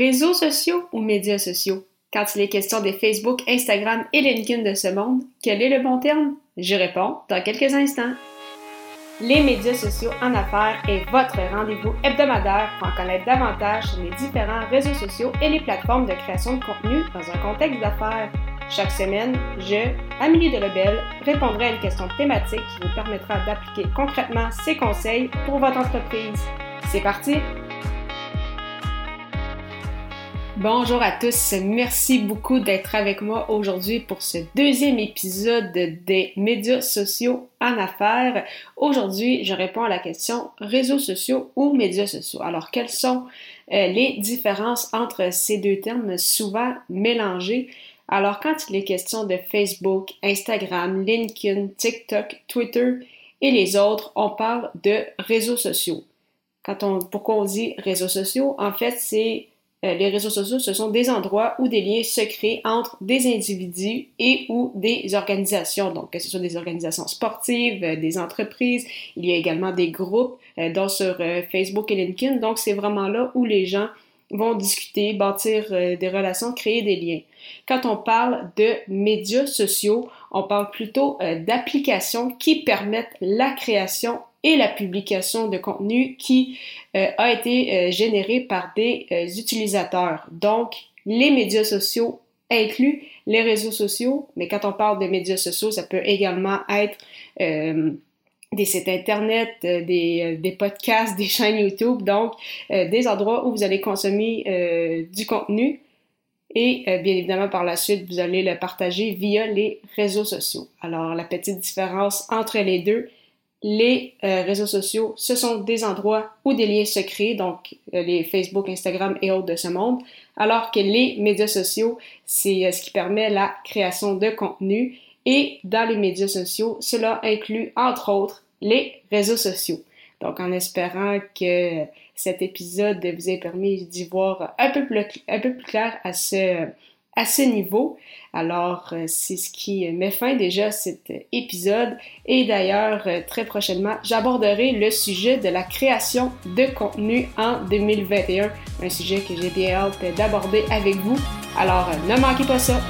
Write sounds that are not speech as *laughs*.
Réseaux sociaux ou médias sociaux? Quand il est question des Facebook, Instagram et LinkedIn de ce monde, quel est le bon terme? Je réponds dans quelques instants. Les médias sociaux en affaires est votre rendez-vous hebdomadaire pour en connaître davantage sur les différents réseaux sociaux et les plateformes de création de contenu dans un contexte d'affaires. Chaque semaine, je, Amélie Delebel, répondrai à une question thématique qui vous permettra d'appliquer concrètement ces conseils pour votre entreprise. C'est parti! Bonjour à tous, merci beaucoup d'être avec moi aujourd'hui pour ce deuxième épisode des médias sociaux en affaires. Aujourd'hui, je réponds à la question réseaux sociaux ou médias sociaux? Alors, quelles sont euh, les différences entre ces deux termes souvent mélangés? Alors, quand il est question de Facebook, Instagram, LinkedIn, TikTok, Twitter et les autres, on parle de réseaux sociaux. Quand on, pourquoi on dit réseaux sociaux? En fait, c'est euh, les réseaux sociaux, ce sont des endroits où des liens se créent entre des individus et ou des organisations. Donc, que ce soit des organisations sportives, euh, des entreprises, il y a également des groupes, euh, dont sur Facebook et LinkedIn. Donc, c'est vraiment là où les gens vont discuter, bâtir des relations, créer des liens. Quand on parle de médias sociaux, on parle plutôt d'applications qui permettent la création et la publication de contenu qui euh, a été euh, généré par des euh, utilisateurs. Donc, les médias sociaux incluent les réseaux sociaux, mais quand on parle de médias sociaux, ça peut également être des sites internet, des, podcasts, *laughs* des chaînes YouTube, donc des endroits où vous allez consommer du contenu et bien évidemment par la suite vous allez le partager via les réseaux sociaux. Alors la petite différence entre les deux, les euh, réseaux sociaux, ce sont des endroits où des liens se créent, donc euh, les Facebook, Instagram et autres de ce monde, alors que les médias sociaux, c'est euh, ce qui permet la création de contenu. Et dans les médias sociaux, cela inclut entre autres les réseaux sociaux. Donc en espérant que cet épisode vous ait permis d'y voir un peu plus, un peu plus clair à ce, à ce niveau. Alors, euh, c'est ce qui met fin déjà à cet épisode. Et d'ailleurs, euh, très prochainement, j'aborderai le sujet de la création de contenu en 2021. Un sujet que j'ai bien hâte d'aborder avec vous. Alors, euh, ne manquez pas ça.